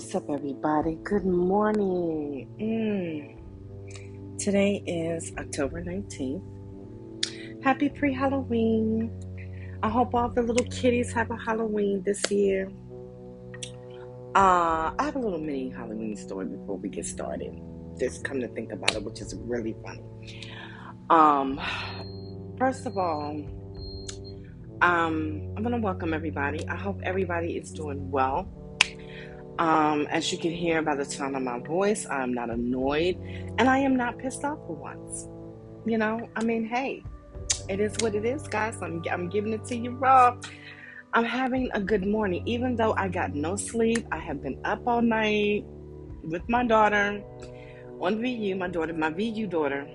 What's up, everybody? Good morning. Mm. Today is October 19th. Happy pre Halloween. I hope all the little kitties have a Halloween this year. Uh, I have a little mini Halloween story before we get started. Just come to think about it, which is really funny. Um, first of all, um, I'm going to welcome everybody. I hope everybody is doing well. Um, as you can hear by the tone of my voice, I'm not annoyed and I am not pissed off for once. You know, I mean, hey, it is what it is, guys. I'm, I'm giving it to you raw. I'm having a good morning, even though I got no sleep. I have been up all night with my daughter on VU, my daughter, my VU daughter.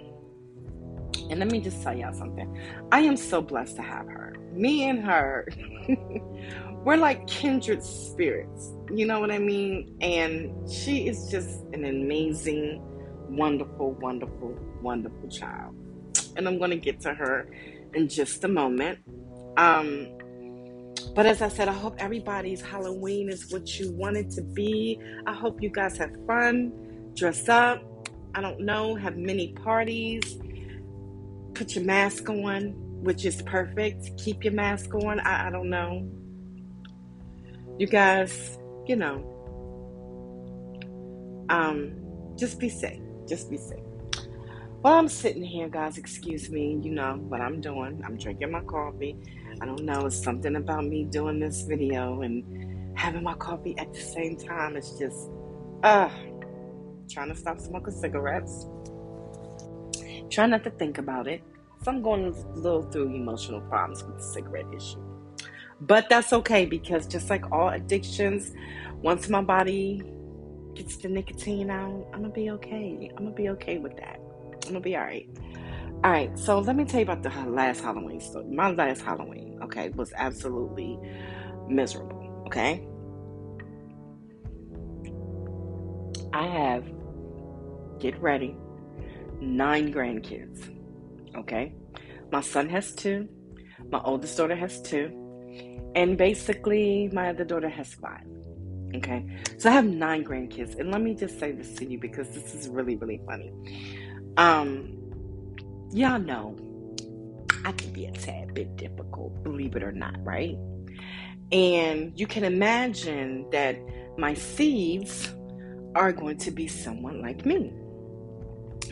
And let me just tell y'all something. I am so blessed to have her. Me and her, we're like kindred spirits. You know what I mean? And she is just an amazing, wonderful, wonderful, wonderful child. And I'm going to get to her in just a moment. Um, but as I said, I hope everybody's Halloween is what you want it to be. I hope you guys have fun, dress up. I don't know, have many parties, put your mask on, which is perfect. Keep your mask on. I, I don't know. You guys, you know, um, just be safe. Just be safe. Well, I'm sitting here, guys. Excuse me. You know what I'm doing. I'm drinking my coffee. I don't know. It's something about me doing this video and having my coffee at the same time. It's just, uh, trying to stop smoking cigarettes. Try not to think about it. So I'm going a little through emotional problems with the cigarette issue. But that's okay because just like all addictions, once my body gets the nicotine out, I'm gonna be okay. I'm gonna be okay with that. I'm gonna be all right. All right, so let me tell you about the last Halloween story. My last Halloween, okay, was absolutely miserable. Okay, I have get ready nine grandkids. Okay, my son has two, my oldest daughter has two, and basically my other daughter has five. Okay, so I have nine grandkids, and let me just say this to you because this is really, really funny. Um, y'all know I can be a tad bit difficult, believe it or not, right? And you can imagine that my seeds are going to be someone like me.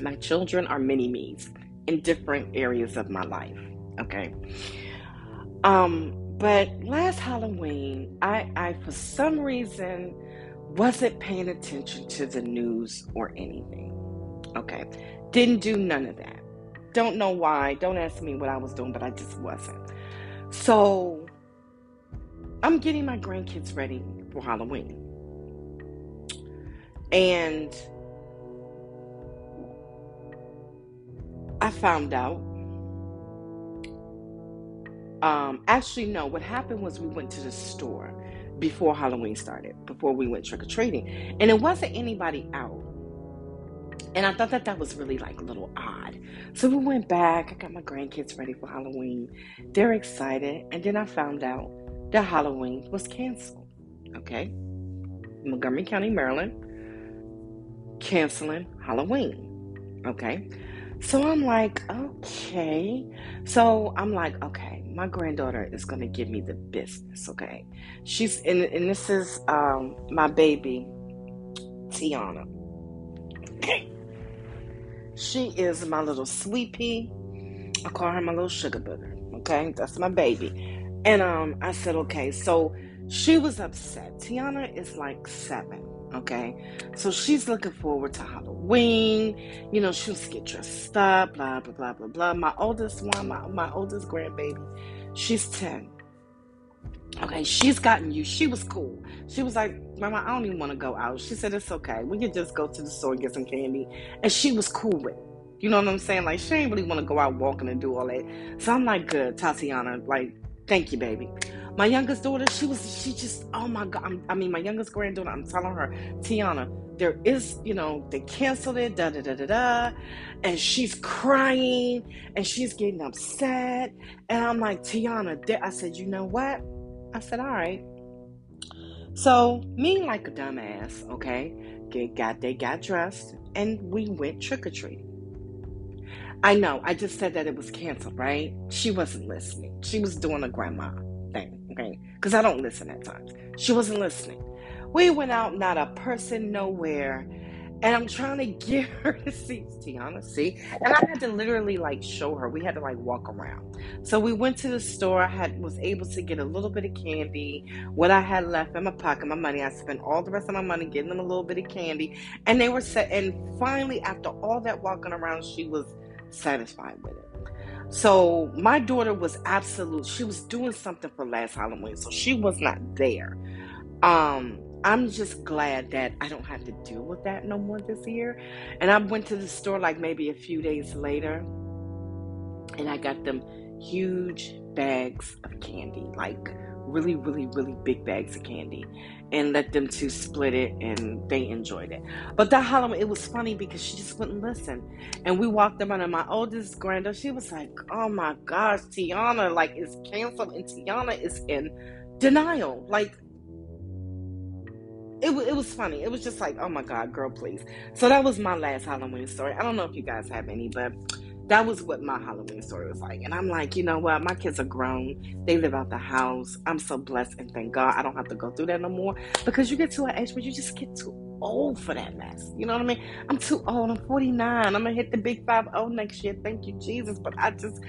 My children are mini me's in different areas of my life. Okay. Um, but last Halloween, I, I for some reason wasn't paying attention to the news or anything. Okay. Didn't do none of that. Don't know why. Don't ask me what I was doing, but I just wasn't. So I'm getting my grandkids ready for Halloween. And I found out. Um, actually, no, what happened was we went to the store before Halloween started, before we went trick or treating. And it wasn't anybody out. And I thought that that was really like a little odd. So we went back. I got my grandkids ready for Halloween. They're excited. And then I found out that Halloween was canceled. Okay. Montgomery County, Maryland, canceling Halloween. Okay. So I'm like, okay. So I'm like, okay, my granddaughter is gonna give me the business, okay? She's and, and this is um my baby, Tiana. Okay. She is my little sweetie. I call her my little sugar booger. Okay, that's my baby. And um, I said, okay. So she was upset. Tiana is like seven. Okay, so she's looking forward to Halloween. You know, she'll get dressed up. Blah blah blah blah blah. My oldest one, my my oldest grandbaby, she's ten. Okay, she's gotten you. She was cool. She was like, Mama, I don't even want to go out. She said, It's okay. We could just go to the store and get some candy. And she was cool with it. You know what I'm saying? Like, she ain't really want to go out walking and do all that. So I'm like, Good, Tatiana. Like, thank you, baby. My youngest daughter, she was, she just, oh my God. I'm, i mean, my youngest granddaughter, I'm telling her, Tiana, there is, you know, they canceled it, da da da da da. And she's crying and she's getting upset. And I'm like, Tiana, I said, You know what? I said, all right. So me like a dumbass, okay, get got they got dressed and we went trick or treating. I know, I just said that it was canceled, right? She wasn't listening. She was doing a grandma thing, okay? Because I don't listen at times. She wasn't listening. We went out, not a person nowhere. And I'm trying to get her to see Tiana, see? And I had to literally like show her. We had to like walk around. So we went to the store. I had was able to get a little bit of candy. What I had left in my pocket, my money, I spent all the rest of my money getting them a little bit of candy. And they were set and finally after all that walking around, she was satisfied with it. So my daughter was absolute. She was doing something for last Halloween, so she was not there. Um, I'm just glad that I don't have to deal with that no more this year. And I went to the store like maybe a few days later, and I got them huge bags of candy, like really, really, really big bags of candy, and let them two split it, and they enjoyed it. But that Halloween, it was funny because she just wouldn't listen. And we walked around, and my oldest granddaughter, she was like, "Oh my gosh, Tiana, like it's canceled, and Tiana is in denial, like." it, it was funny. It was just like, oh my God, girl, please. So that was my last Halloween story. I don't know if you guys have any, but that was what my Halloween story was like. And I'm like, you know what? My kids are grown. They live out the house. I'm so blessed and thank God I don't have to go through that no more. Because you get to an age where you just get too old for that mess. You know what I mean? I'm too old. I'm 49. I'm gonna hit the big five zero next year. Thank you, Jesus. But I just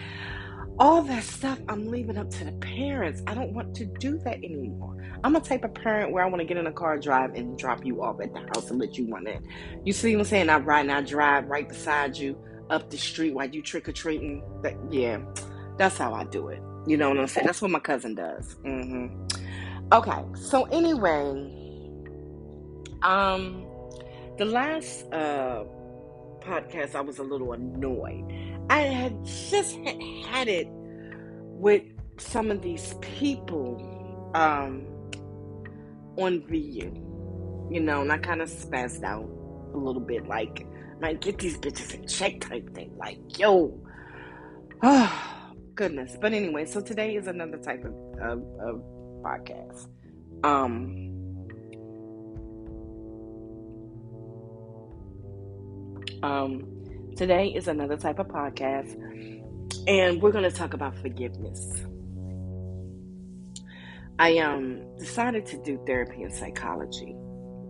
all that stuff I'm leaving up to the parents. I don't want to do that anymore. I'm a type of parent where I want to get in a car, drive, and drop you off at the house and let you run in. You see what I'm saying? I ride and I drive right beside you up the street while you trick or treating. That yeah, that's how I do it. You know what I'm saying? That's what my cousin does. Mm-hmm. Okay, so anyway, um, the last uh podcast I was a little annoyed I had just had it with some of these people um, on VU, you know, and I kind of spazzed out a little bit, like, get these bitches in check type thing, like, yo, oh, goodness. But anyway, so today is another type of, of, of podcast. Um, um, Today is another type of podcast, and we're going to talk about forgiveness. I um decided to do therapy and psychology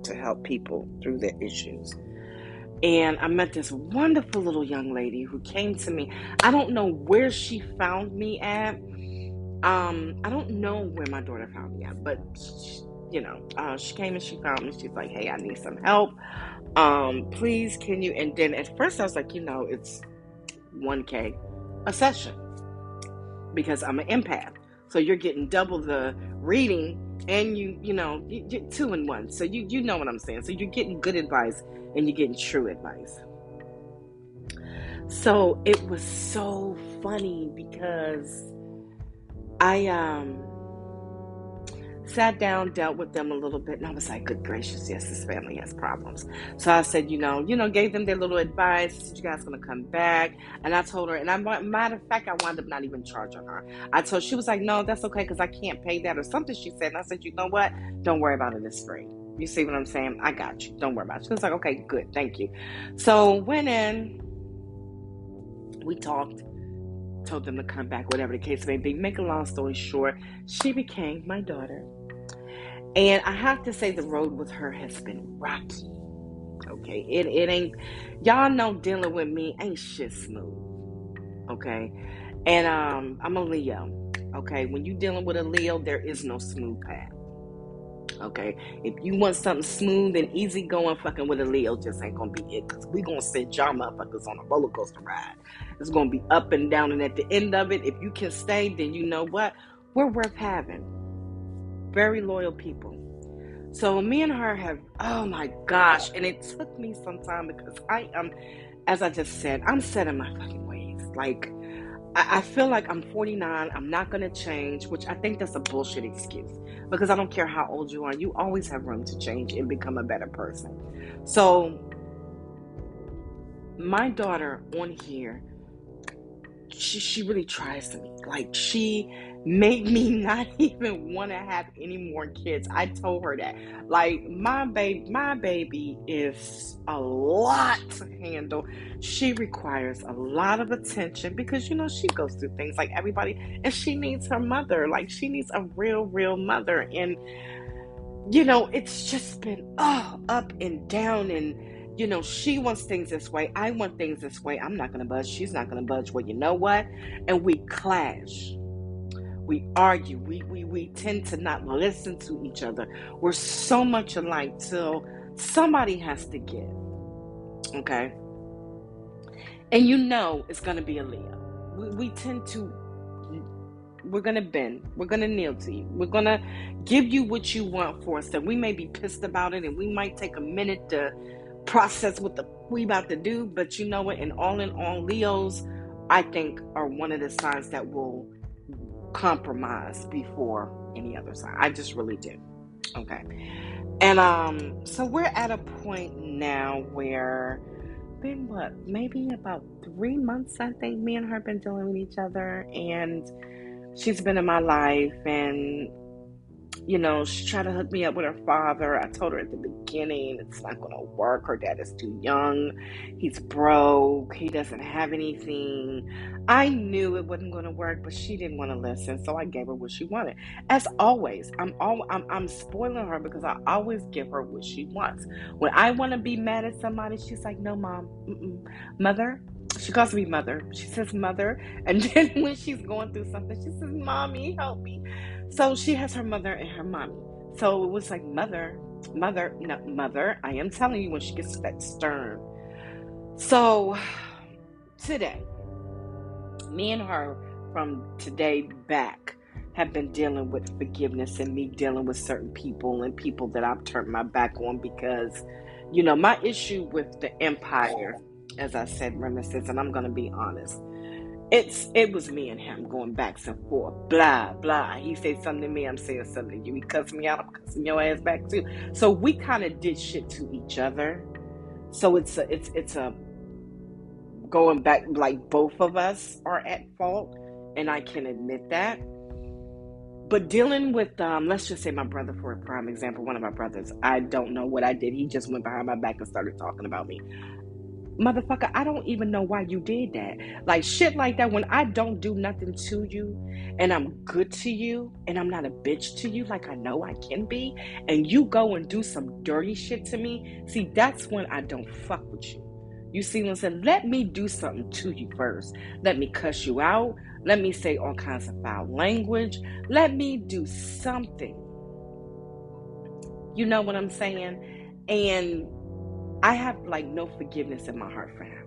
to help people through their issues. And I met this wonderful little young lady who came to me. I don't know where she found me at. Um, I don't know where my daughter found me at, but she, you know, uh, she came and she found me. She's like, "Hey, I need some help um, please can you? And then at first I was like, you know, it's 1K a session because I'm an empath. So you're getting double the reading and you, you know, two in one. So you, you know what I'm saying. So you're getting good advice and you're getting true advice. So it was so funny because I, um, sat down, dealt with them a little bit, and I was like, good gracious, yes, this family has problems. So I said, you know, you know, gave them their little advice. Said, you guys gonna come back? And I told her, and I matter of fact, I wound up not even charging her. I told she was like, no, that's okay because I can't pay that or something. She said, and I said, you know what? Don't worry about it. It's free. You see what I'm saying? I got you. Don't worry about it. Was like, okay, good, thank you. So went in, we talked told them to come back, whatever the case may be. Make a long story short, she became my daughter. And I have to say, the road with her has been rocky. Okay, it, it ain't, y'all know dealing with me ain't shit smooth. Okay, and um, I'm a Leo. Okay, when you dealing with a Leo, there is no smooth path. Okay, if you want something smooth and easy going, fucking with a Leo just ain't gonna be it. Cause we gonna send y'all motherfuckers on a roller coaster ride. It's gonna be up and down, and at the end of it, if you can stay, then you know what? We're worth having. Very loyal people. So me and her have, oh my gosh, and it took me some time because I am, as I just said, I'm set in my fucking ways. Like I, I feel like I'm 49. I'm not gonna change, which I think that's a bullshit excuse because I don't care how old you are. You always have room to change and become a better person. So my daughter on here, she she really tries to me. Like she made me not even want to have any more kids. I told her that. Like my baby, my baby is a lot to handle. She requires a lot of attention because you know she goes through things like everybody and she needs her mother. Like she needs a real real mother and you know, it's just been oh, up and down and you know, she wants things this way. I want things this way. I'm not going to budge. She's not going to budge. Well, you know what? And we clash we argue. We, we we tend to not listen to each other. We're so much alike till somebody has to give okay? And you know it's going to be a leo we, we tend to we're going to bend. We're going to kneel to you. We're going to give you what you want for us and we may be pissed about it and we might take a minute to process what the we about to do but you know what? And all in all leos i think are one of the signs that will compromise before any other side. I just really do. Okay. And um so we're at a point now where been what maybe about three months I think me and her been dealing with each other and she's been in my life and you know, she tried to hook me up with her father. I told her at the beginning it's not going to work. Her dad is too young. He's broke. He doesn't have anything. I knew it wasn't going to work, but she didn't want to listen, so I gave her what she wanted. As always, I'm all I'm, I'm spoiling her because I always give her what she wants. When I want to be mad at somebody, she's like, "No, mom, Mm-mm. mother." She calls me mother. She says mother, and then when she's going through something, she says, "Mommy, help me." So she has her mother and her mommy. So it was like mother, mother, no, mother. I am telling you when she gets that stern. So today, me and her from today back have been dealing with forgiveness and me dealing with certain people and people that I've turned my back on because, you know, my issue with the empire, as I said, reminiscence, and I'm going to be honest it's it was me and him going back and forth, blah blah. He said something to me, I'm saying something to you. He cussed me out, I'm cussing your ass back too. So we kind of did shit to each other. So it's a, it's it's a going back like both of us are at fault, and I can admit that. But dealing with, um, let's just say my brother, for a prime example, one of my brothers, I don't know what I did. He just went behind my back and started talking about me motherfucker, I don't even know why you did that. Like shit like that, when I don't do nothing to you and I'm good to you and I'm not a bitch to you like I know I can be, and you go and do some dirty shit to me, see, that's when I don't fuck with you. You see what I'm saying? Let me do something to you first. Let me cuss you out. Let me say all kinds of foul language. Let me do something. You know what I'm saying? And I have like no forgiveness in my heart for him.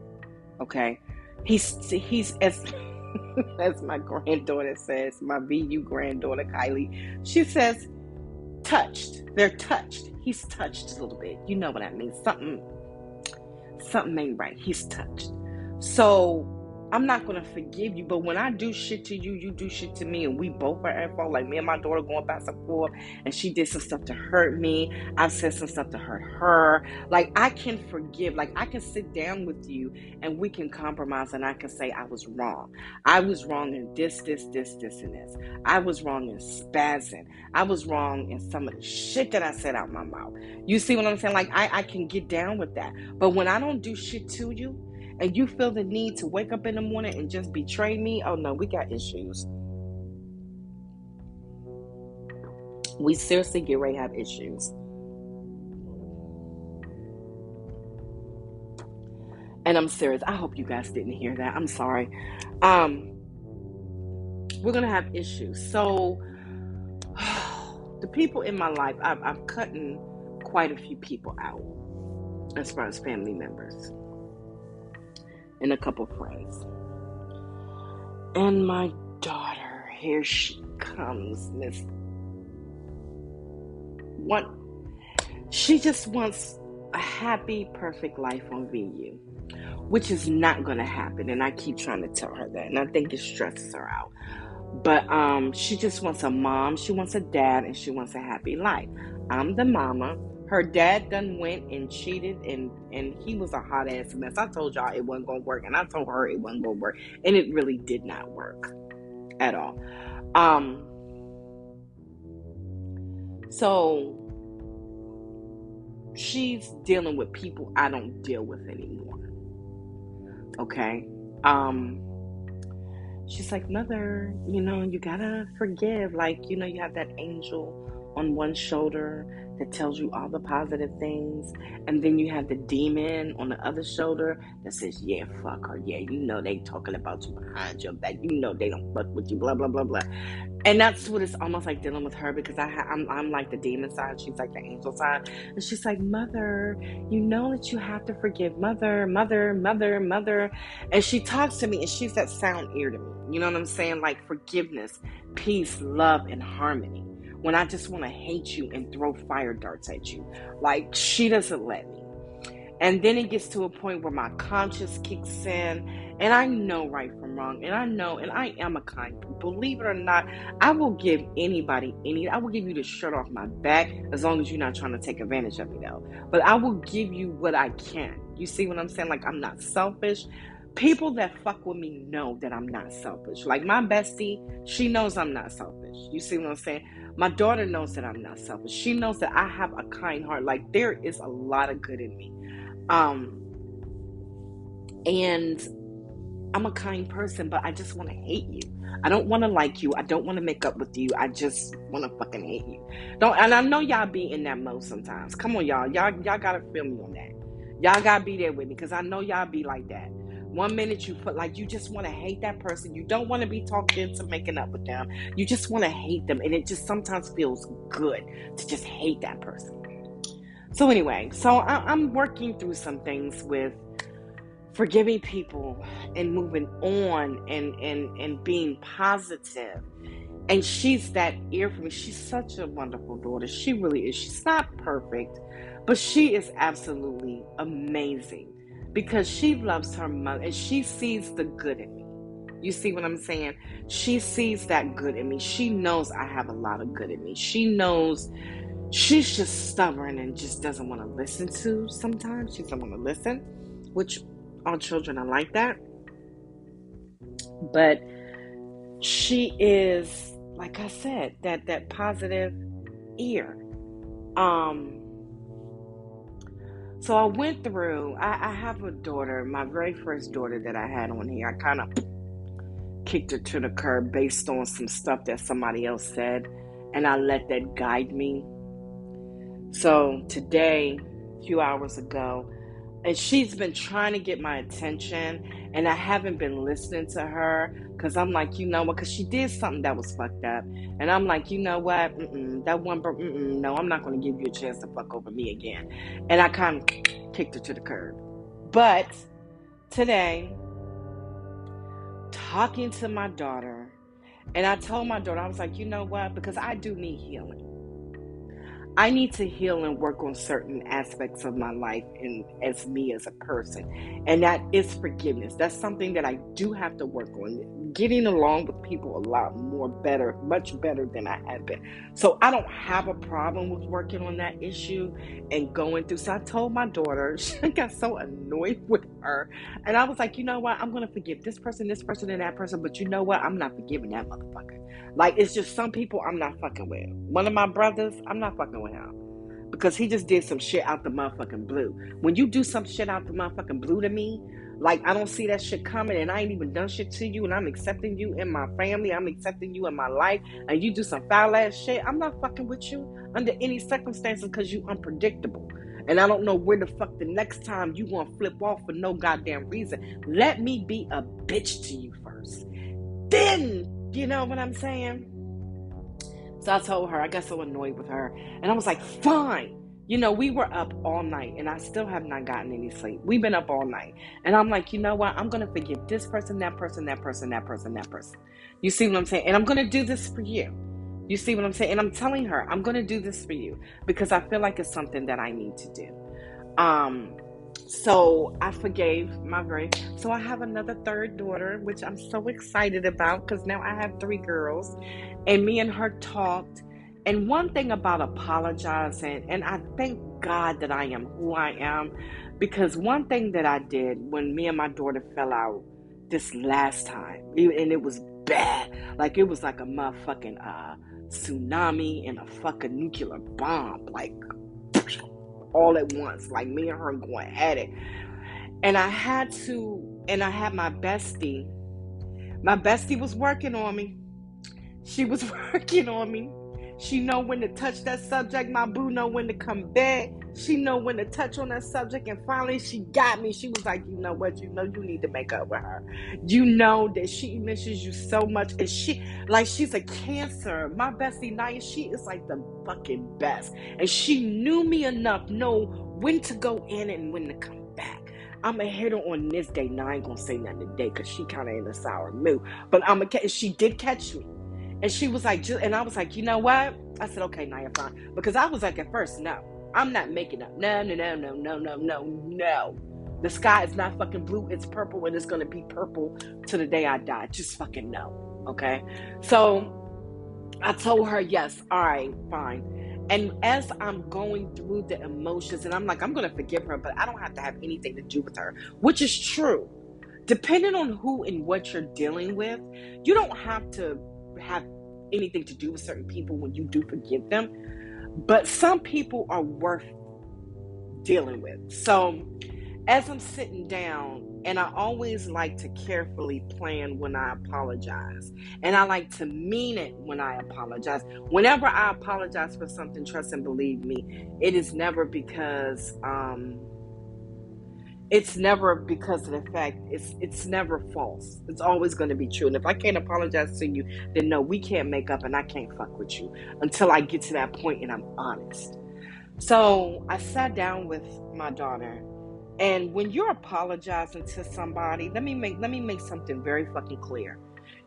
Okay, he's he's as as my granddaughter says, my VU granddaughter Kylie. She says, touched. They're touched. He's touched a little bit. You know what I mean? Something something ain't right. He's touched. So I'm not gonna forgive you, but when I do shit to you, you do shit to me, and we both are at fault. Like me and my daughter going back and forth, and she did some stuff to hurt me. I've said some stuff to hurt her. Like I can forgive. Like I can sit down with you, and we can compromise, and I can say I was wrong. I was wrong in this, this, this, this, and this. I was wrong in spazzing. I was wrong in some of the shit that I said out my mouth. You see what I'm saying? Like I, I can get down with that. But when I don't do shit to you, and you feel the need to wake up in the morning and just betray me, oh no, we got issues. We seriously get ready to have issues. And I'm serious. I hope you guys didn't hear that. I'm sorry. Um, we're gonna have issues. So the people in my life, I've, I've cut quite a few people out as far as family members and a couple friends. And my daughter, here she comes, Miss. What? She just wants a happy, perfect life on VU, which is not going to happen. And I keep trying to tell her that, and I think it stresses her out. But um, she just wants a mom, she wants a dad, and she wants a happy life. I'm the mama her dad done went and cheated and and he was a hot ass mess. I told y'all it wasn't gonna work, and I told her it wasn't gonna work, and it really did not work at all. Um, so she's dealing with people I don't deal with anymore. Okay. Um, she's like, Mother, you know, you gotta forgive. Like, you know, you have that angel on one shoulder that tells you all the positive things, and then you have the demon on the other shoulder that says, "Yeah, fuck her. Yeah, you know they talking about you behind your back. You know they don't fuck with you." Blah blah blah blah. And that's what it's almost like dealing with her because I ha- I'm I'm like the demon side, she's like the angel side, and she's like, "Mother, you know that you have to forgive, mother, mother, mother, mother," and she talks to me and she's that sound ear to me. You know what I'm saying? Like forgiveness, peace, love, and harmony when I just want to hate you and throw fire darts at you. Like, she doesn't let me. And then it gets to a point where my conscience kicks in, and I know right from wrong, and I know, and I am a kind. Believe it or not, I will give anybody any. I will give you the shirt off my back as long as you're not trying to take advantage of me, though. But I will give you what I can. You see what I'm saying? Like I'm not selfish. People that fuck with me know that I'm not selfish. Like my bestie, she knows I'm not selfish. You see what I'm saying? My daughter knows that I'm not selfish. She knows that I have a kind heart. Like there is a lot of good in me. Um and I'm a kind person, but I just want to hate you. I don't want to like you. I don't want to make up with you. I just want to fucking hate you. Don't and I know y'all be in that mode sometimes. Come on, y'all. Y'all y'all gotta feel me on that. Y'all gotta be there with me because I know y'all be like that. One minute you put like you just want to hate that person. You don't want to be talked into making up with them. You just want to hate them, and it just sometimes feels good to just hate that person. So anyway, so I, I'm working through some things with forgiving people and moving on and and and being positive and she's that ear for me she's such a wonderful daughter she really is she's not perfect but she is absolutely amazing because she loves her mother and she sees the good in me. You see what i'm saying? She sees that good in me. She knows i have a lot of good in me. She knows she's just stubborn and just doesn't want to listen to sometimes. She doesn't want to listen which all children are like that. But she is, like I said, that that positive ear. Um so I went through I, I have a daughter, my very first daughter that I had on here. I kind of kicked her to the curb based on some stuff that somebody else said, and I let that guide me. So today, a few hours ago, and she's been trying to get my attention and i haven't been listening to her because i'm like you know what because she did something that was fucked up. And i'm like you know what mm-mm, that one mm-mm, no i'm not to give you a chance to fuck over me again. And i kind of kicked her to the curb. But today talking to my daughter and i told my daughter i was like you know what because i do need healing I need to heal and work on certain aspects of my life and as me as a person. And that is forgiveness. That's something that I do have to work on. Getting along with people a lot more better, much better than I have been. So I don't have a problem with working on that issue and going through. So I told my daughter, she got so annoyed with her. And I was like, you know what? I'm going to forgive this person, this person, and that person. But you know what? I'm not forgiving that motherfucker. Like, it's just some people I'm not fucking with. One of my brothers, I'm not fucking with because he just did some shit out the motherfucking blue. When you do some shit out the motherfucking blue to me, like I don't see that shit coming and I ain't even done shit to you and I'm accepting you in my family, I'm accepting you in my life, and you do some foul ass shit, I'm not fucking with you under any circumstances because you unpredictable. And I don't know where the fuck the next time you gonna flip off for no goddamn reason. Let me be a bitch to you first. Then, you know what I'm saying? So I told her, I got so annoyed with her. And I was like, fine. You know, we were up all night and I still have not gotten any sleep. We've been up all night. And I'm like, you know what? I'm going to forgive this person, that person, that person, that person, that person. You see what I'm saying? And I'm going to do this for you. You see what I'm saying? And I'm telling her, I'm going to do this for you because I feel like it's something that I need to do. Um, so I forgave my very so I have another third daughter, which I'm so excited about because now I have three girls, and me and her talked. And one thing about apologizing, and I thank God that I am who I am, because one thing that I did when me and my daughter fell out this last time, and it was bad. Like it was like a motherfucking uh, tsunami and a fucking nuclear bomb. Like all at once. Like me and her going at it. And I had to, and I had my bestie. My bestie was working on me. She was working on me. She know when to touch that subject. My boo know when to come back. She know when to touch on that subject. And finally, she got me. She was like, you know what? You know you need to make up with her. You know that she misses you so much. And she, like, she's a cancer. My bestie Naya, she is like the fucking best. And she knew me enough, know when to go in and when to come back. I'm a hit her on this day. Now I ain't gonna say nothing today because she kind of in a sour mood. But I'm a she did catch me. And she was like, and I was like, you know what? I said, okay, Naya, fine. Because I was like, at first, no, I'm not making up. No, no, no, no, no, no, no, no. The sky is not fucking blue. It's purple and it's to be purple to the day I die. Just fucking no. Okay. So I told her, yes, all right, fine. And as I'm going through the emotions, and I'm like, I'm to forgive her, but I don't have to have anything to do with her, which is true. Depending on who and what you're dealing with, you don't have to have anything to do with certain people when you do forgive them. But some people are worth dealing with. So as I'm sitting down, and I always like to carefully plan when I apologize. And I like to mean it when I apologize. Whenever I apologize for something, trust and believe me, it is never because um, it's never because of the fact it's it's never false. It's always going to be true. And if I can't apologize to you, then no, we can't make up, and I can't fuck with you until I get to that point and I'm honest. So I sat down with my daughter, and when you're apologizing to somebody, let me make let me make something very fucking clear.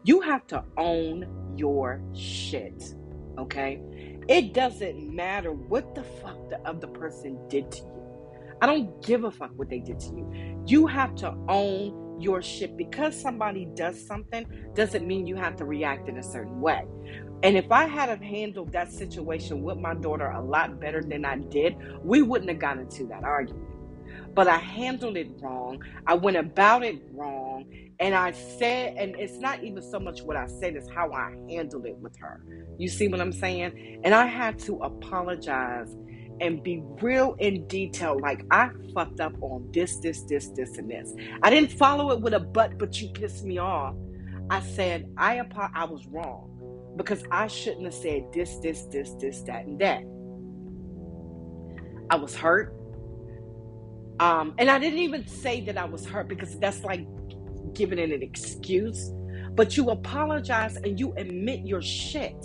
You have to own your shit. Okay? It doesn't matter what the fuck the other person did to you. I don't give a fuck what they did to you. You have to own your shit because somebody does something doesn't mean you have to react in a certain way. And if I had have handled that situation with my daughter a lot better than I did, we wouldn't have gotten into that argument. But I handled it wrong. I went about it wrong. And I said, and it's not even so much what I said, it's how I handled it with her. You see what I'm saying? And I had to apologize and be real in detail. Like, I fucked up on this, this, this, this, and this. I didn't follow it with a but, but you pissed me off. I said, I, apo- I was wrong because I shouldn't have said this, this, this, this, that, and that. I was hurt. Um, and I didn't even say that I was hurt because that's like giving it an excuse. But you apologize and you admit your shit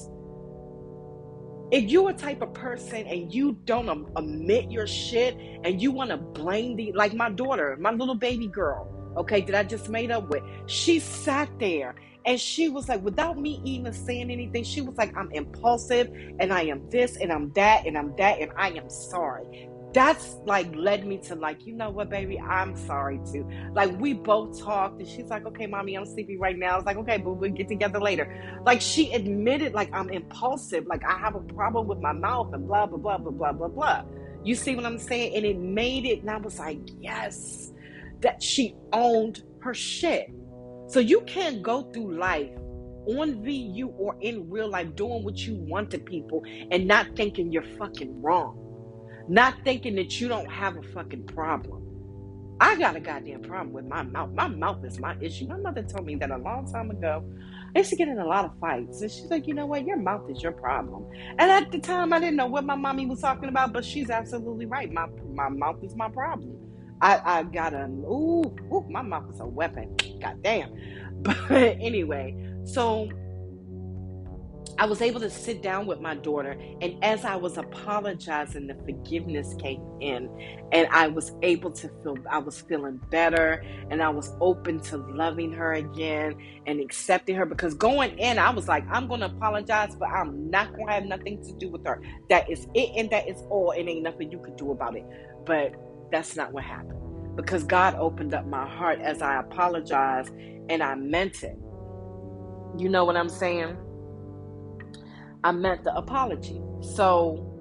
if you're a type of person and you don't admit your shit and you want to blame the like my daughter my little baby girl okay that i just made up with she sat there and she was like without me even saying anything she was like i'm impulsive and i am this and i'm that and i'm that and i am sorry that's like led me to like, you know what, baby, I'm sorry too. Like we both talked and she's like, okay, mommy, I'm sleepy right now. I was like, okay, but we'll get together later. Like she admitted like I'm impulsive, like I have a problem with my mouth and blah blah blah blah blah blah blah. You see what I'm saying? And it made it, and I was like, yes, that she owned her shit. So you can't go through life on VU or in real life doing what you want to people and not thinking you're fucking wrong. Not thinking that you don't have a fucking problem. I got a goddamn problem with my mouth. My mouth is my issue. My mother told me that a long time ago. I used to get in a lot of fights. And she's like, you know what? Your mouth is your problem. And at the time, I didn't know what my mommy was talking about, but she's absolutely right. My my mouth is my problem. I, I got a, ooh, ooh, my mouth is a weapon. God damn. But anyway, so I was able to sit down with my daughter, and as I was apologizing, the forgiveness came in, and I was able to feel I was feeling better, and I was open to loving her again and accepting her. Because going in, I was like, I'm going to apologize, but I'm not going to have nothing to do with her. That is it, and that is all. It ain't nothing you can do about it. But that's not what happened because God opened up my heart as I apologized, and I meant it. You know what I'm saying? I meant the apology. So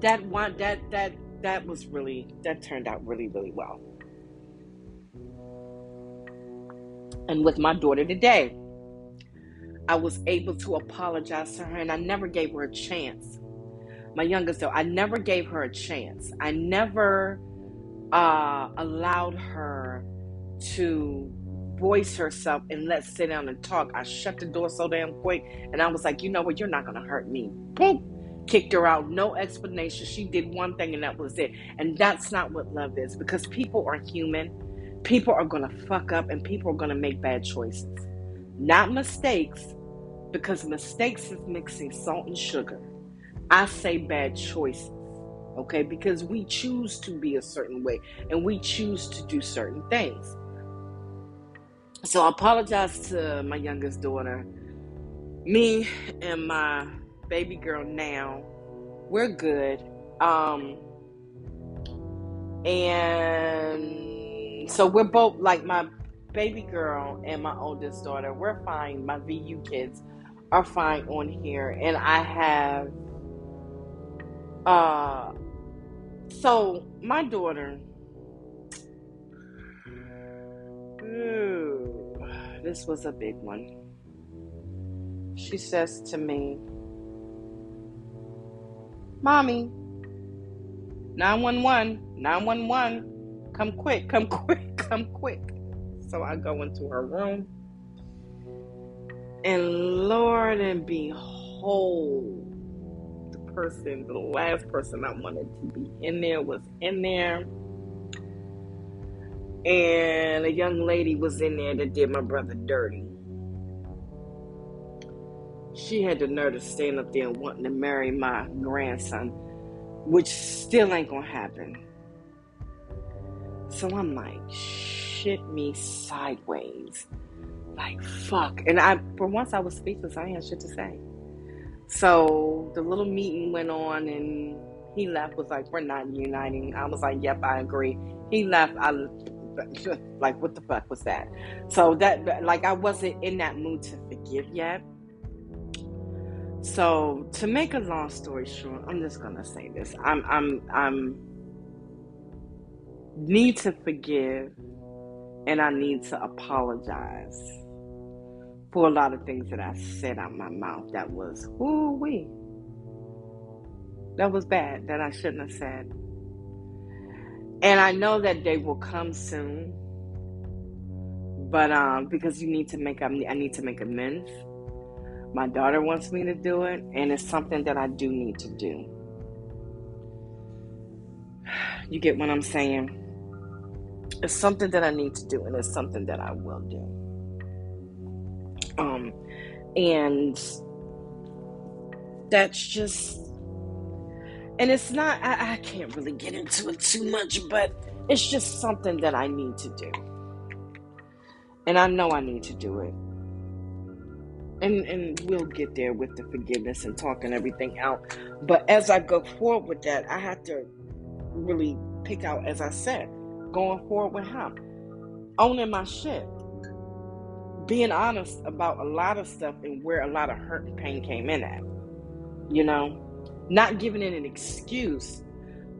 that one that that that was really that turned out really really well. And with my daughter today, I was able to apologize to her, and I never gave her a chance. My youngest, though, I never gave her a chance. I never uh, allowed her to voice herself and let's sit down and talk. I shut the door so damn quick, and I was like, you know what? You're not gonna hurt me. Boom. Kicked her out. No explanation. She did one thing, and that was it. And that's not what love is, because people are human. People are gonna fuck up, and people are gonna make bad choices. Not mistakes, because mistakes is mixing salt and sugar. I say bad choices okay? Because we choose to be a certain way and we choose to do certain things. So I apologize to my youngest daughter. Me and my baby girl now, we're good. Um, and so we're both like my baby girl and my oldest daughter, we're fine. My VU kids are fine on here. And I have uh so my daughter ooh, this was a big one. She says to me, Mommy, 911, 911, come quick, come quick, come quick. So I go into her room, and Lord and behold, the person, the last person I wanted to be in there was in there. And a young lady was in there that did my brother dirty. She had the nerve to stand up there and wanting to marry my grandson, which still ain't gonna happen. So I'm like, shit me sideways. Like, fuck. And I, for once, I was speechless. I had shit to say. So the little meeting went on, and he left. Was like, "We're not uniting." I was like, "Yep, I agree." He left. I like, what the fuck was that? So that, like, I wasn't in that mood to forgive yet. So to make a long story short, I'm just gonna say this: I'm, I'm, I'm need to forgive, and I need to apologize for a lot of things that I said out my mouth that was, ooh wee. That was bad, that I shouldn't have said. And I know that day will come soon. But um, because you need to make I need to make amends. My daughter wants me to do it, and it's something that I do need to do. You get what I'm saying? It's something that I need to do, and it's something that I will do. Um, and that's just, and it's not, I, I can't really get into it too much, but it's just something that I need to do. And I know I need to do it. And, and we'll get there with the forgiveness and talking everything out. But as I go forward with that, I have to really pick out, as I said, going forward with him, owning my shit being honest about a lot of stuff and where a lot of hurt and pain came in at. You know, not giving it an excuse,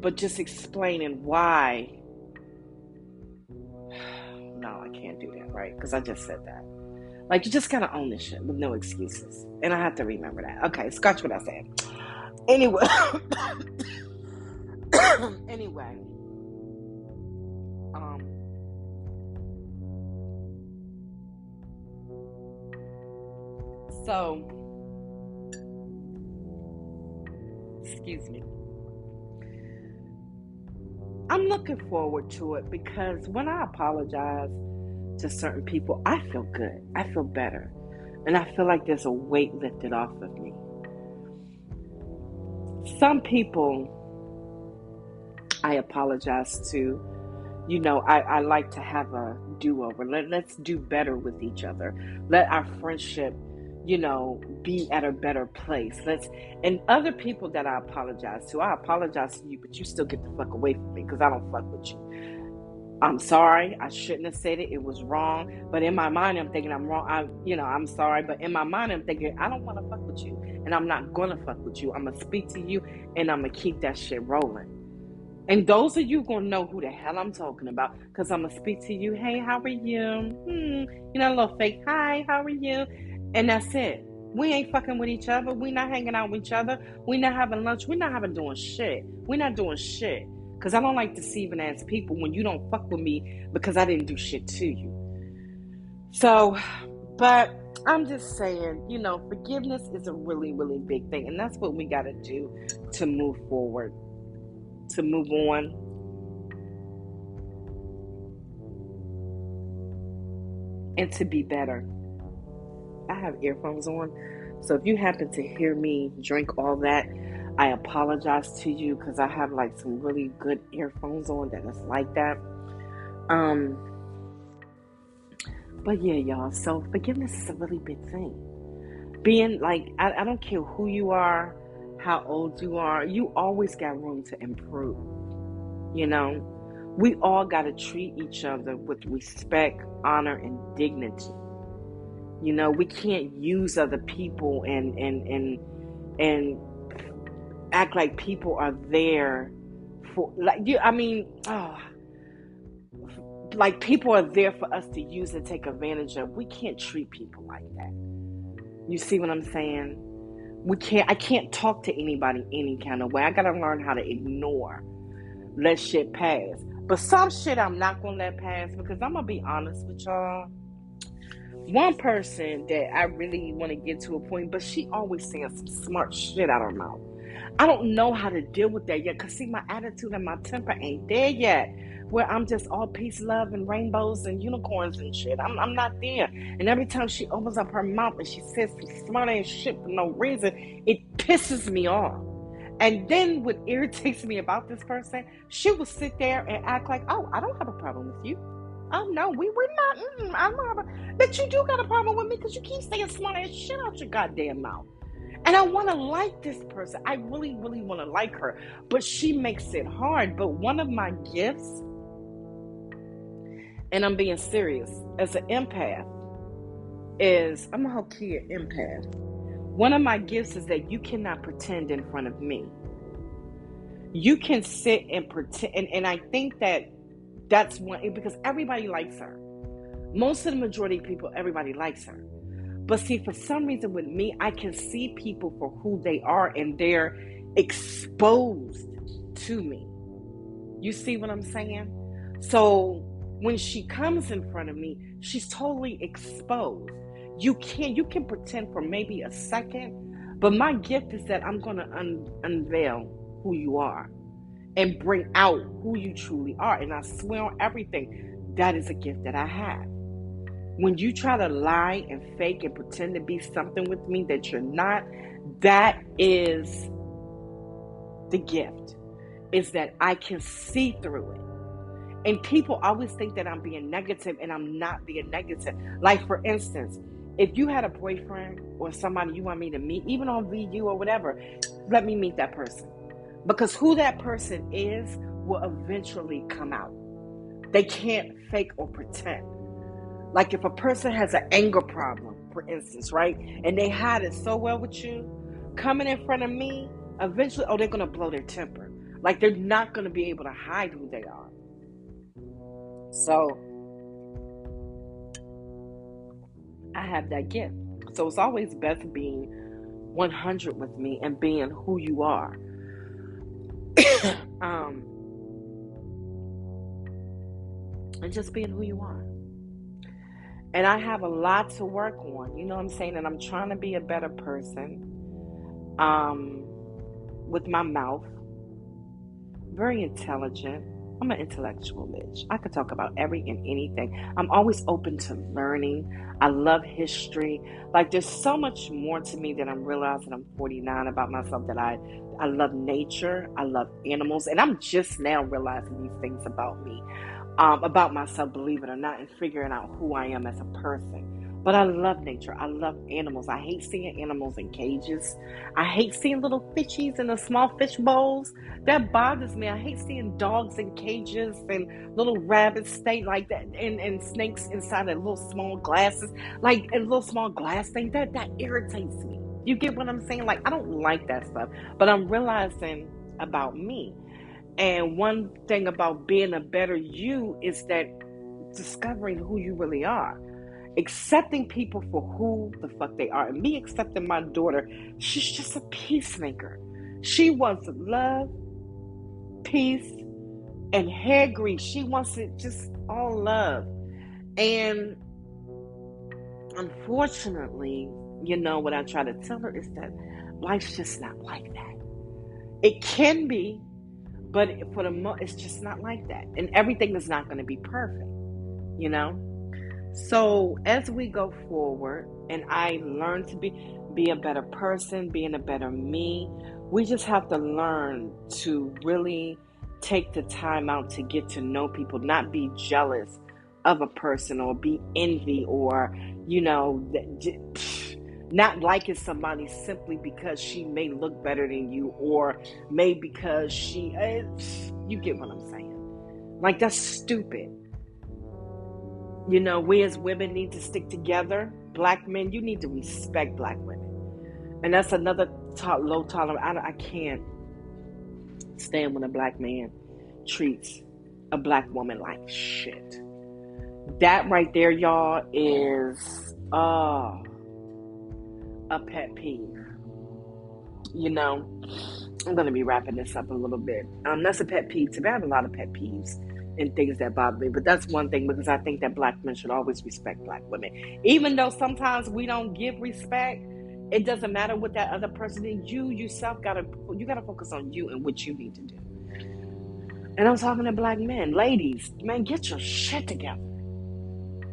but just explaining why. no, I can't do that, right? Because I just said that. Like, you just gotta own this shit with no excuses. And I have to remember that. Okay, scratch what I said. Anyway. anyway. Um. So, excuse me. I'm looking forward to it because when I apologize to certain people, I feel good. I feel better. And I feel like there's a weight lifted off of me. Some people I apologize to, you know, I, I like to have a do over. Let, let's do better with each other. Let our friendship you know, be at a better place. Let's and other people that I apologize to, I apologize to you, but you still get the fuck away from me because I don't fuck with you. I'm sorry. I shouldn't have said it. It was wrong. But in my mind, I'm thinking I'm wrong. I, you know, I'm sorry. But in my mind, I'm thinking I don't want to fuck with you, and I'm not gonna fuck with you. I'm gonna speak to you, and I'm gonna keep that shit rolling. And those of you gonna know who the hell I'm talking about, cause I'm gonna speak to you. Hey, how are you? Hmm. You know, a little fake. Hi, how are you? And that's it. We ain't fucking with each other. We not hanging out with each other. We not having lunch. We not having doing shit. We not doing shit. Cause I don't like deceiving ass people when you don't fuck with me because I didn't do shit to you. So, but I'm just saying, you know, forgiveness is a really, really big thing, and that's what we got to do to move forward, to move on. And to be better. I have earphones on, so if you happen to hear me drink all that, I apologize to you because I have like some really good earphones on that is like that. Um, but yeah, y'all. So forgiveness is a really big thing. Being like, I, I don't care who you are, how old you are, you always got room to improve. You know, we all got to treat each other with respect, honor, and dignity. You know, we can't use other people and and and and act like people are there for like you. I mean, oh, like people are there for us to use and take advantage of. We can't treat people like that. You see what I'm saying? We can't I can't talk to anybody any kind of way. I gotta learn how to ignore. Let shit pass. But some shit I'm not gonna let pass because I'm gonna be honest with y'all. One person that I really want to get to a point, but she always saying some smart shit out her mouth. I don't know how to deal with that yet. Cause see, my attitude and my temper ain't there yet where I'm just all peace, love, and rainbows and unicorns and shit. I'm, I'm not there. And every time she opens up her mouth and she says some smart ass shit for no reason, it pisses me off. And then what irritates me about this person, she will sit there and act like, oh, I don't have a problem with you. Oh no, we we're not. Mm, I'm not. but you do got a problem with me because you keep saying smart ass shit out your goddamn mouth. And I want to like this person. I really, really want to like her. But she makes it hard. But one of my gifts and I'm being serious, as an empath, is I'm a whole key empath. One of my gifts is that you cannot pretend in front of me. You can sit and pretend, and, and I think that that's one eh, because everybody likes her. Most of the majority of people, everybody likes her. But see, for some reason with me, I can see people for who they are and they're exposed to me. You see what I'm saying? So when she comes in front of me, she's totally exposed. You can you can pretend for maybe a second, but my gift is that I'm to un- unveil who you are and bring out who you truly are. And I swear on everything, that is a gift that I have. When you try to lie and fake and pretend to be something with me that you're not, that is the gift. Is that I can see through it. And people always think that I'm being negative and I'm not being negative. Like, for instance, if you had a boyfriend or somebody you want me to meet, even on VU or whatever, let me meet that person. Because who that person is will eventually come out. They can't fake or pretend. Like if a person has an anger problem, for instance, right? And they hide it so well with you, coming in front of me, eventually, oh, they're going to blow their temper. Like they're not going to be able to hide who they are. So I have that gift. So it's always best being 100 with me and being who you are. Um, and just being who you are. And I have a lot to work on. You know what I'm saying? And I'm trying to be a better person um, with my mouth. Very intelligent I'm an intellectual bitch. I could talk about every and anything. I'm always open to learning. I love history. Like there's so much more to me that I'm realizing I'm 49 about myself that I I love nature. I love animals, and I'm just now realizing these things about me, um, about myself, believe it or not, and figuring out who I am as a person. But I love nature. I love animals. I hate seeing animals in cages. I hate seeing little fishies in the small fish bowls. That bothers me. I hate seeing dogs in cages and little rabbits stay like that and, and snakes inside of little small glasses, like a little small glass thing. That that irritates me. You get what I'm saying? Like I don't like that stuff. But I'm realizing about me. And one thing about being a better you is that discovering who you really are, accepting people for who the fuck they are. And me accepting my daughter, she's just a peacemaker. She wants love, peace, and hair grease. She wants it just all love. And unfortunately, you know, what I try to tell her is that life's just not like that. It can be, but for the most, it's just not like that. And everything is not going to be perfect, you know? So as we go forward and I learn to be be a better person, being a better me, we just have to learn to really take the time out to get to know people, not be jealous of a person or be envy or, you know, not liking somebody simply because she may look better than you or may because she, uh, you get what I'm saying. Like, that's stupid. You know, we as women need to stick together. Black men, you need to respect black women. And that's another to- low tolerance. I, can't stand when a black man treats a black woman like shit. That right there, y'all, is uh, a pet peeve. You know, I'm gonna be wrapping this up a little bit. Um, that's a pet peeve. To me, I have a lot of pet peeves and things that bother me, but that's one thing because I think that black men should always respect black women, even though sometimes we don't give respect. It doesn't matter what that other person is. You yourself gotta you gotta focus on you and what you need to do. And I'm talking to black men, ladies, man, get your shit together.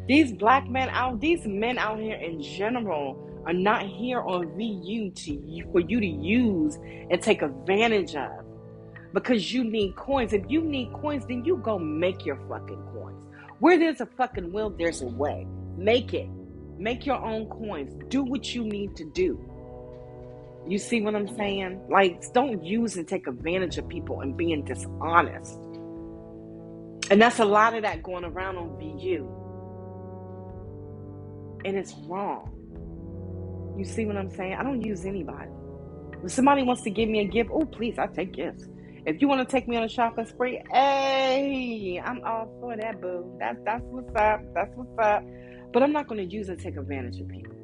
These black men out, these men out here in general are not here on VU to for you to use and take advantage of because you need coins. If you need coins, then you go make your fucking coins. Where there's a fucking will, there's a way. Make it. Make your own coins. Do what you need to do. You see what I'm saying? Like, don't use and take advantage of people and being dishonest. And that's a lot of that going around on VU and it's wrong. You see what I'm saying? I don't use anybody. If somebody wants to give me a gift, oh, please, I take gifts. If you want to take me on a shopping spree, hey, I'm all for that, boo. That's that's what's up. That's what's up. But I'm not going to use and take advantage of people.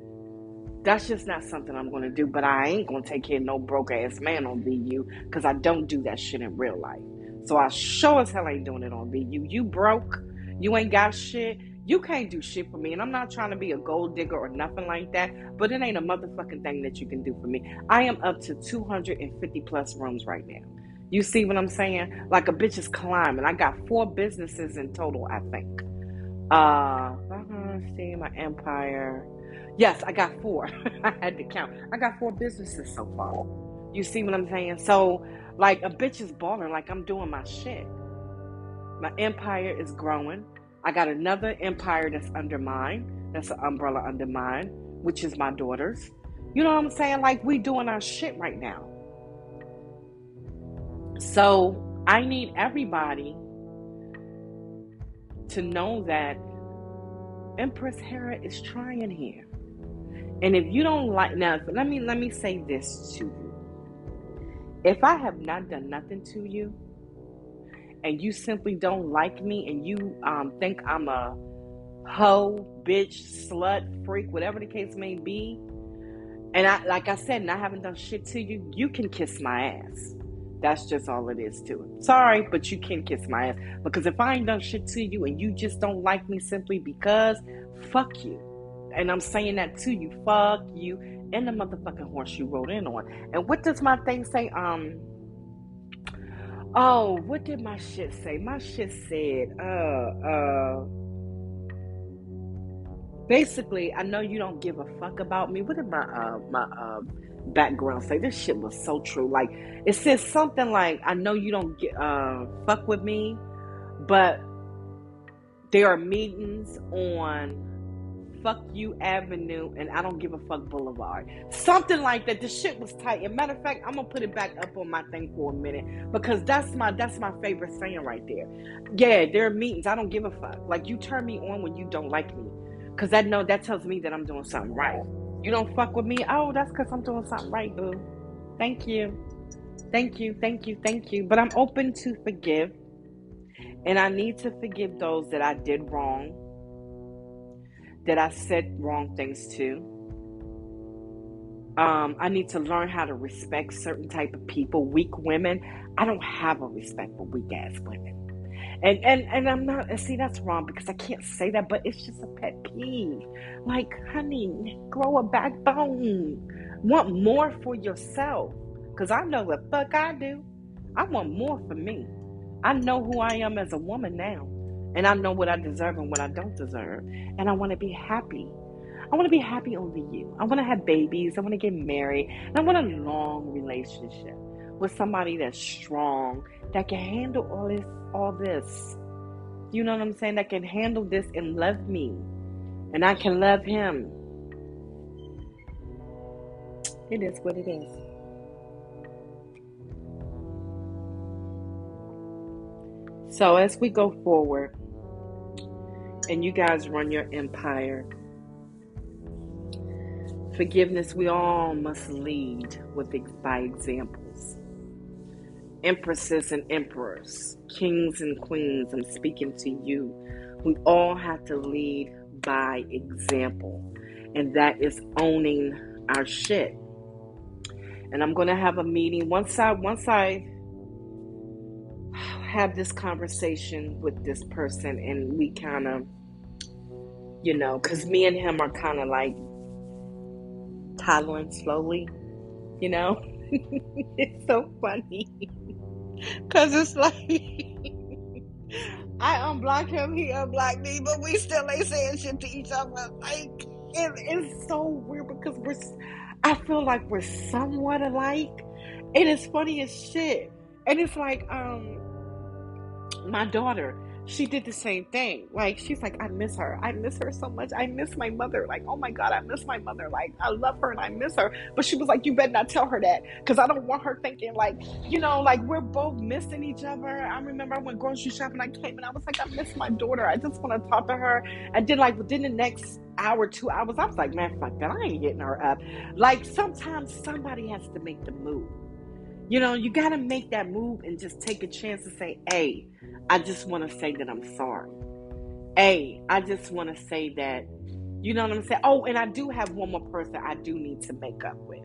That's just not something I'm going to do. But I ain't going to take care of no broke ass man on VU because I don't do that shit in real life. So I sure as hell ain't doing it on VU. You broke. You ain't got shit. You can't do shit for me, and I'm not trying to be a gold digger or nothing like that, but it ain't a motherfucking thing that you can do for me. I am up to 250 plus rooms right now. You see what I'm saying? Like a bitch is climbing. I got four businesses in total, I think. Uh, uh see my empire. Yes, I got four. I had to count. I got four businesses so far. You see what I'm saying? So, like, a bitch is balling. Like, I'm doing my shit. My empire is growing. I got another empire that's under mine, that's an umbrella under mine, which is my daughter's. You know what I'm saying? Like we doing our shit right now. So I need everybody to know that Empress Hera is trying here. And if you don't like now, let me let me say this to you. If I have not done nothing to you, and you simply don't like me and you um, think I'm a hoe, bitch, slut, freak, whatever the case may be, and I, like I said, and I haven't done shit to you, you can kiss my ass. That's just all it is to it. Sorry, but you can't kiss my ass. Because if I ain't done shit to you and you just don't like me simply because, fuck you. And I'm saying that to you. Fuck you. And the motherfucking horse you rode in on. And what does my thing say? Um, Oh, what did my shit say? My shit said, uh, uh, basically, I know you don't give a fuck about me. What did my, uh, my, uh, background say? This shit was so true. Like, it says something like, I know you don't get, uh, fuck with me, but there are meetings on Fuck You Avenue and I Don't Give a Fuck Boulevard. Something like that. The shit was tight. And matter of fact, I'm gonna put it back up on my thing for a minute because that's my that's my favorite saying right there. Yeah, there are meetings. I don't give a fuck. Like you turn me on when you don't like me. Cause that know that tells me that I'm doing something right. You don't fuck with me. Oh, that's cause I'm doing something right, boo. Thank you. Thank you, thank you, thank you. But I'm open to forgive. And I need to forgive those that I did wrong, that I said wrong things to. Um, I need to learn how to respect certain type of people. Weak women, I don't have a respect for weak ass women. And and and I'm not see that's wrong because I can't say that, but it's just a pet peeve. Like, honey, grow a backbone. Want more for yourself. Cause I know the fuck I do. I want more for me. I know who I am as a woman now. And I know what I deserve and what I don't deserve. And I want to be happy. I want to be happy over you. I want to have babies. I want to get married. I want a long relationship with somebody that's strong, that can handle all this, all this. You know what I'm saying? That can handle this and love me. And I can love him. It is what it is. So as we go forward and you guys run your empire, forgiveness, we all must lead with by examples. Empresses and emperors, kings and queens, I'm speaking to you. We all have to lead by example, and that is owning our shit. And I'm gonna have a meeting once I once I have this conversation with this person and we kind of, you know, because me and him are kind of like toddling slowly, you know? it's so funny. Because it's like, I unblock him, he unblock me, but we still ain't saying shit to each other. Like, it, it's so weird because we're, I feel like we're somewhat alike. And It is funny as shit. And it's like, um, my daughter, she did the same thing. Like she's like, I miss her. I miss her so much. I miss my mother. Like, oh my god, I miss my mother. Like, I love her and I miss her. But she was like, you better not tell her that because I don't want her thinking like, you know, like we're both missing each other. I remember I went grocery shopping. I came and I was like, I miss my daughter. I just want to talk to her. And then like within the next hour, two hours, I was like, man, fuck that. I ain't getting her up. Like sometimes somebody has to make the move. You know, you got to make that move and just take a chance to say, hey, I just want to say that I'm sorry. Hey, I just want to say that, you know what I'm saying? Oh, and I do have one more person I do need to make up with.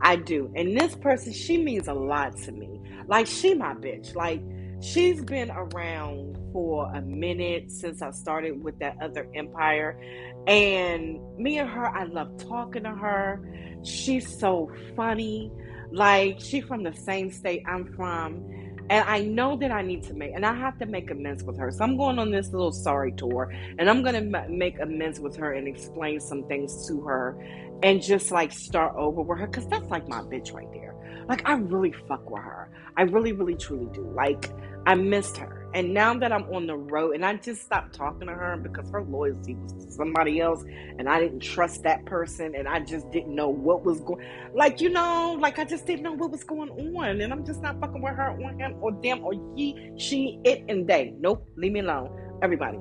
I do. And this person, she means a lot to me. Like, she my bitch. Like, she's been around for a minute since I started with that other empire. And me and her, I love talking to her. She's so funny. Like she from the same state I'm from. And I know that I need to make, and I have to make amends with her. So I'm going on this little sorry tour, and I'm going to make amends with her and explain some things to her, and just like start over with her, because that's like my bitch right there. Like I really fuck with her. I really, really, truly do. Like I missed her. And now that I'm on the road, and I just stopped talking to her because her loyalty was to somebody else, and I didn't trust that person, and I just didn't know what was going. Like you know, like I just didn't know what was going on, and I'm just not fucking with her or him or them or he, she, it, and they. Nope, leave me alone. Everybody.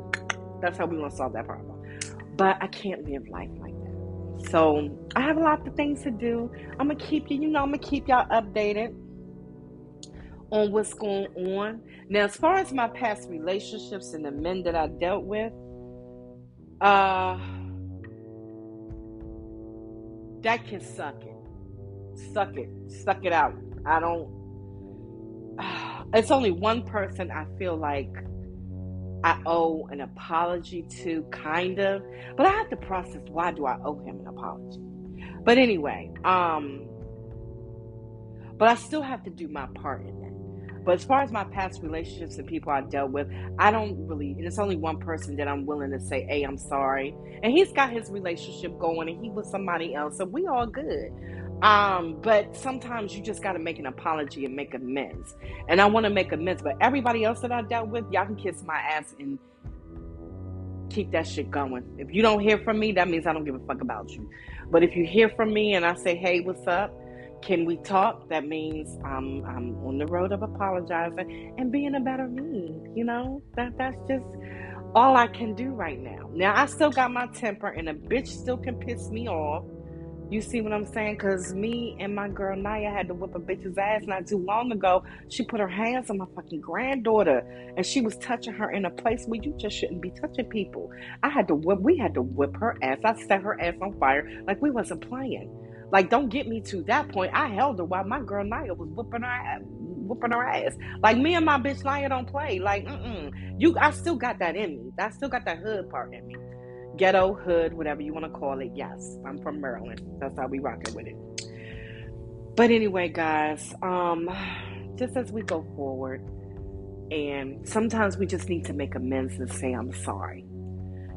That's how we to solve that problem. But I can't live life like that. So I have a lot of things to do. I'm gonna keep you, you know, I'm gonna keep y'all updated on what's going on. Now, as far as my past relationships and the men that I dealt with, uh, that can suck it. Suck it. Suck it out. I don't. Uh, it's only one person I feel like I owe an apology to, kind of. But I have to process why do I owe him an apology. But anyway, um, but I still have to do my part in. But as far as my past relationships and people I dealt with, I don't really, and it's only one person that I'm willing to say, hey, I'm sorry. And he's got his relationship going and he was somebody else. So we all good. Um, but sometimes you just got to make an apology and make amends. And I want to make amends. But everybody else that I dealt with, y'all can kiss my ass and keep that shit going. If you don't hear from me, that means I don't give a fuck about you. But if you hear from me and I say, hey, what's up? Can we talk? That means I'm I'm on the road of apologizing and being a better me. You know that that's just all I can do right now. Now I still got my temper, and a bitch still can piss me off. You see what I'm saying? Because me and my girl Naya had to whip a bitch's ass not too long ago. She put her hands on my fucking granddaughter and she was touching her in a place where you just shouldn't be touching people. I had to whip, we had to whip her ass. I set her ass on fire like we wasn't playing. Like, don't get me to that point. I held her while my girl Naya was whipping her ass. Whooping her ass, like me and my bitch Naya don't play. Like, mm you, I still got that in me. I still got that hood part in me ghetto, hood, whatever you want to call it. Yes, I'm from Maryland. That's how we rocking with it. But anyway, guys, um, just as we go forward, and sometimes we just need to make amends and say, I'm sorry.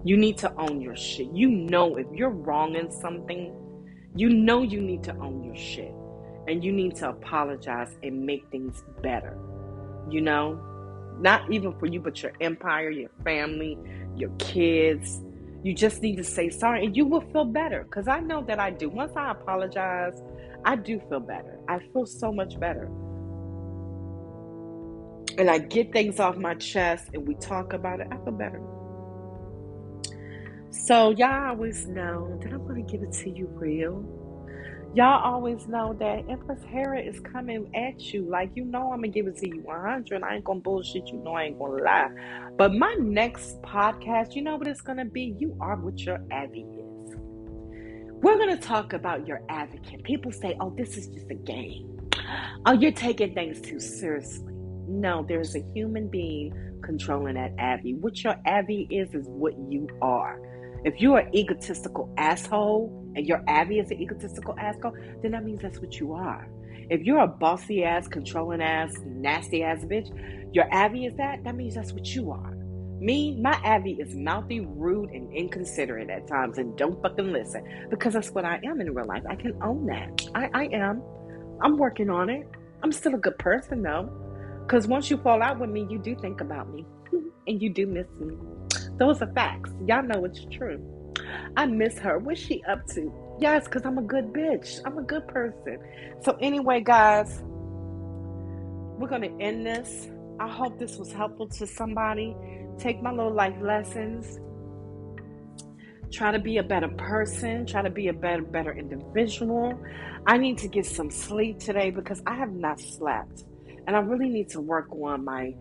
You need to own your shit. You know, if you're wrong in something, you know you need to own your shit. And you need to apologize and make things better. You know, not even for you, but your empire, your family, your kids, you just need to say sorry and you will feel better. Because I know that I do. Once I apologize, I do feel better. I feel so much better. And I get things off my chest and we talk about it, I feel better. So, y'all always know that I'm to give it to you real. Y'all always know that Empress Hera is coming at you. Like, you know, I'm to give it to you 100. I ain't to bullshit. You No, I ain't to lie. But my next podcast, you know what it's to be? You are what your Abby is. We're to talk about your advocate. People say, oh, this is just a game. Oh, you're taking things too seriously. No, there's a human being controlling that Abby. What your Abby is, is what you are. If you're an egotistical asshole and your Abby is an egotistical asshole, then that means that's what you are. If you're a bossy ass, controlling ass, nasty ass bitch, your Abby is that, that means that's what you are. Me, my Abby is mouthy, rude, and inconsiderate at times and don't fucking listen because that's what I am in real life. I can own that. I, I am. I'm working on it. I'm still a good person though. Because once you fall out with me, you do think about me and you do miss me. Those are facts. Y'all know it's true. I miss her. What's she up to? Yes, because I'm a good bitch. I'm a good person. So, anyway, guys, we're going to end this. I hope this was helpful to somebody. Take my little life lessons. Try to be a better person. Try to be a better, better individual. I need to get some sleep today because I have not slept. And I really need to work on my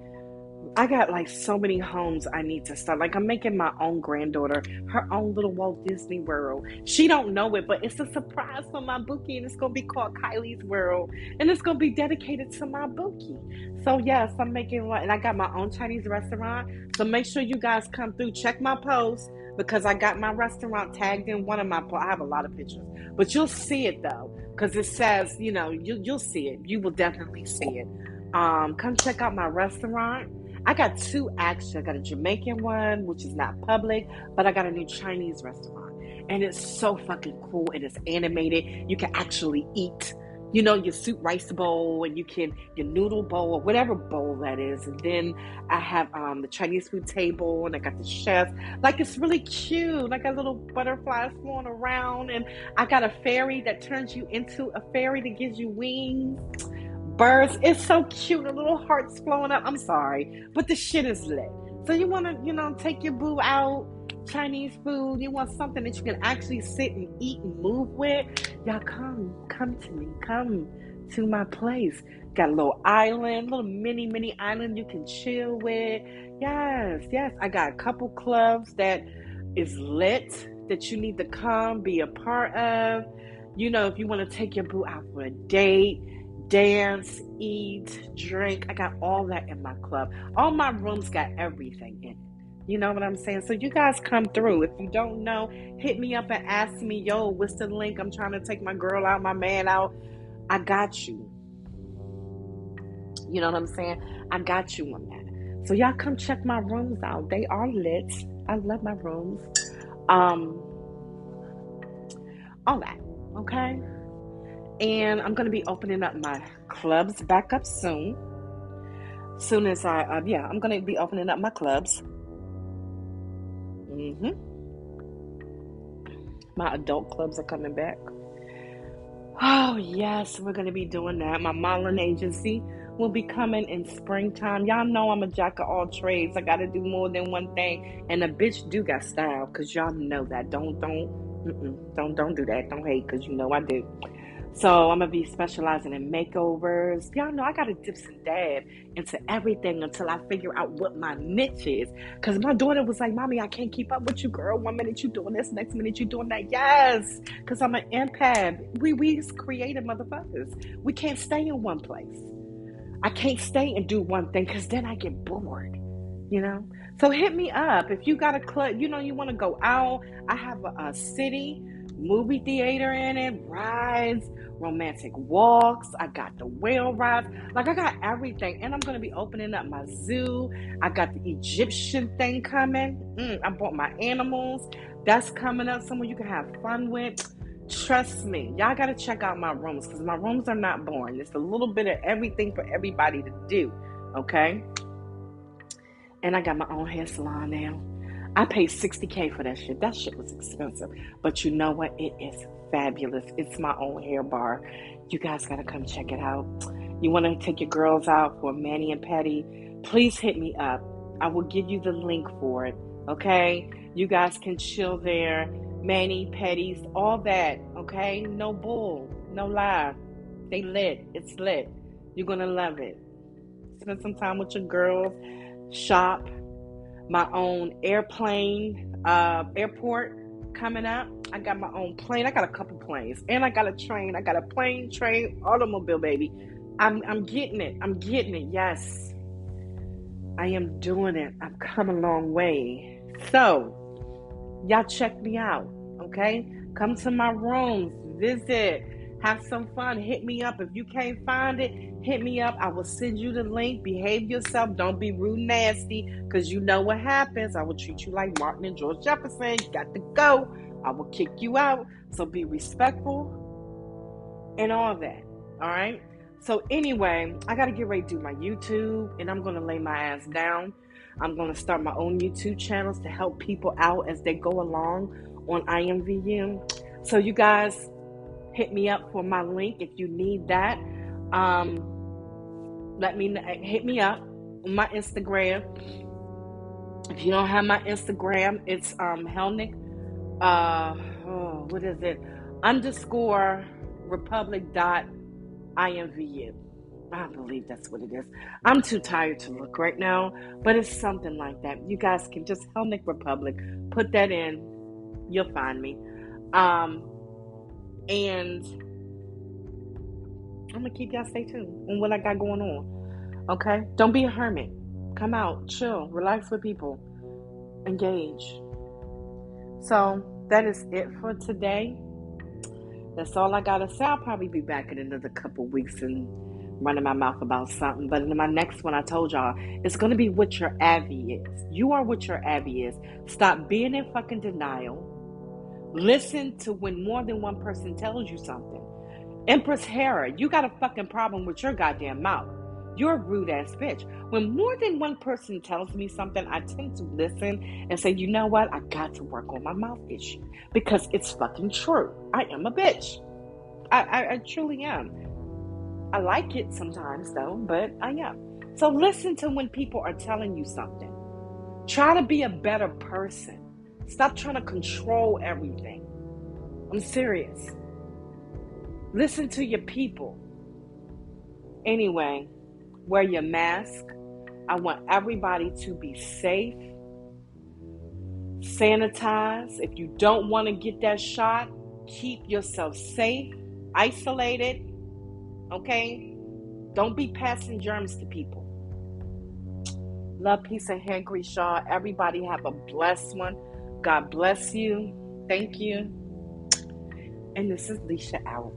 I got like so many homes I need to start. Like I'm making my own granddaughter her own little Walt Disney World. She don't know it, but it's a surprise for my bookie, and it's gonna be called Kylie's World, and it's gonna be dedicated to my bookie. So yes, I'm making one, and I got my own Chinese restaurant. So make sure you guys come through. Check my post because I got my restaurant tagged in one of my. I have a lot of pictures, but you'll see it though because it says you know you you'll see it. You will definitely see it. Um, come check out my restaurant. I got two actually. I got a Jamaican one, which is not public, but I got a new Chinese restaurant. And it's so fucking cool. And it's animated. You can actually eat, you know, your soup rice bowl and you can, your noodle bowl or whatever bowl that is. And then I have um, the Chinese food table and I got the chef. Like it's really cute. I got little butterflies flying around. And I got a fairy that turns you into a fairy that gives you wings birds. It's so cute. The little hearts flowing up. I'm sorry, but the shit is lit. So you want to, you know, take your boo out, Chinese food. You want something that you can actually sit and eat and move with. Y'all come, come to me. Come to my place. Got a little island, little mini, mini island you can chill with. Yes, yes. I got a couple clubs that is lit that you need to come be a part of. You know, if you want to take your boo out for a date, dance, eat, drink. I got all that in my club. All my rooms got everything in it. You know what I'm saying? So you guys come through. If you don't know, hit me up and ask me, yo, what's the link? I'm trying to take my girl out, my man out. I got you. You know what I'm saying? I got you on that. So y'all come check my rooms out. They are lit. I love my rooms. Um all that. Okay? And I'm going to be opening up my clubs back up soon. Soon as I, uh, yeah, I'm going to be opening up my clubs. Mm-hmm. My adult clubs are coming back. Oh, yes, we're going to be doing that. My modeling agency will be coming in springtime. Y'all know I'm a jack of all trades. I got to do more than one thing. And a bitch do got style because y'all know that. Don't, don't Don't don't do that. Don't hate because you know I do. So I'm gonna be specializing in makeovers. Y'all know I gotta dip and dab into everything until I figure out what my niche is. Cause my daughter was like, "Mommy, I can't keep up with you, girl. One minute you doing this, next minute you doing that." Yes, cause I'm an empath. We we creative motherfuckers. We can't stay in one place. I can't stay and do one thing because then I get bored. You know. So hit me up if you got a club. You know you want to go out. I have a, a city movie theater in it, rides romantic walks. I got the whale rides. Like I got everything. And I'm gonna be opening up my zoo. I got the Egyptian thing coming. Mm, I bought my animals. That's coming up Someone you can have fun with. Trust me, y'all gotta check out my rooms because my rooms are not boring. It's a little bit of everything for everybody to do. Okay. And I got my own hair salon now. I paid 60K for that shit. That shit was expensive. But you know what? It is fabulous. It's my own hair bar. You guys got to come check it out. You want to take your girls out for mani and pedi? Please hit me up. I will give you the link for it. Okay? You guys can chill there. Manny, Petties, all that. Okay? No bull, no lie. They lit. It's lit. You're going to love it. Spend some time with your girls. Shop. My own airplane, uh, airport coming up. I got my own plane. I got a couple planes, and I got a train. I got a plane, train, automobile, baby. I'm I'm getting it. I'm getting it. Yes, I am doing it. I've come a long way. So, y'all check me out. Okay, come to my rooms, visit, have some fun. Hit me up if you can't find it. Hit me up. I will send you the link. Behave yourself. Don't be rude, nasty, because you know what happens. I will treat you like Martin and George Jefferson. You got to go. I will kick you out. So be respectful and all that. All right. So, anyway, I got to get ready to do my YouTube and I'm going to lay my ass down. I'm going to start my own YouTube channels to help people out as they go along on IMVU. So, you guys hit me up for my link if you need that. Um, let me hit me up on my Instagram. If you don't have my Instagram, it's um, Hellenic uh, oh, what is it? Underscore Republic dot IMVU. I believe that's what it is. I'm too tired to look right now, but it's something like that. You guys can just Hellenic Republic, put that in, you'll find me. Um, and I'm gonna keep y'all stay tuned on what I got going on. Okay, don't be a hermit. Come out, chill, relax with people, engage. So that is it for today. That's all I gotta say. I'll probably be back in another couple weeks and running my mouth about something. But in my next one, I told y'all it's gonna be what your Abby is. You are what your Abby is. Stop being in fucking denial. Listen to when more than one person tells you something. Empress Hera, you got a fucking problem with your goddamn mouth. You're a rude ass bitch. When more than one person tells me something, I tend to listen and say, you know what? I got to work on my mouth issue because it's fucking true. I am a bitch. I, I, I truly am. I like it sometimes though, but I am. So listen to when people are telling you something. Try to be a better person. Stop trying to control everything. I'm serious. Listen to your people. Anyway, wear your mask. I want everybody to be safe. Sanitize. If you don't want to get that shot, keep yourself safe, isolated. Okay? Don't be passing germs to people. Love, peace, and grease, y'all. Everybody have a blessed one. God bless you. Thank you. And this is Leisha out.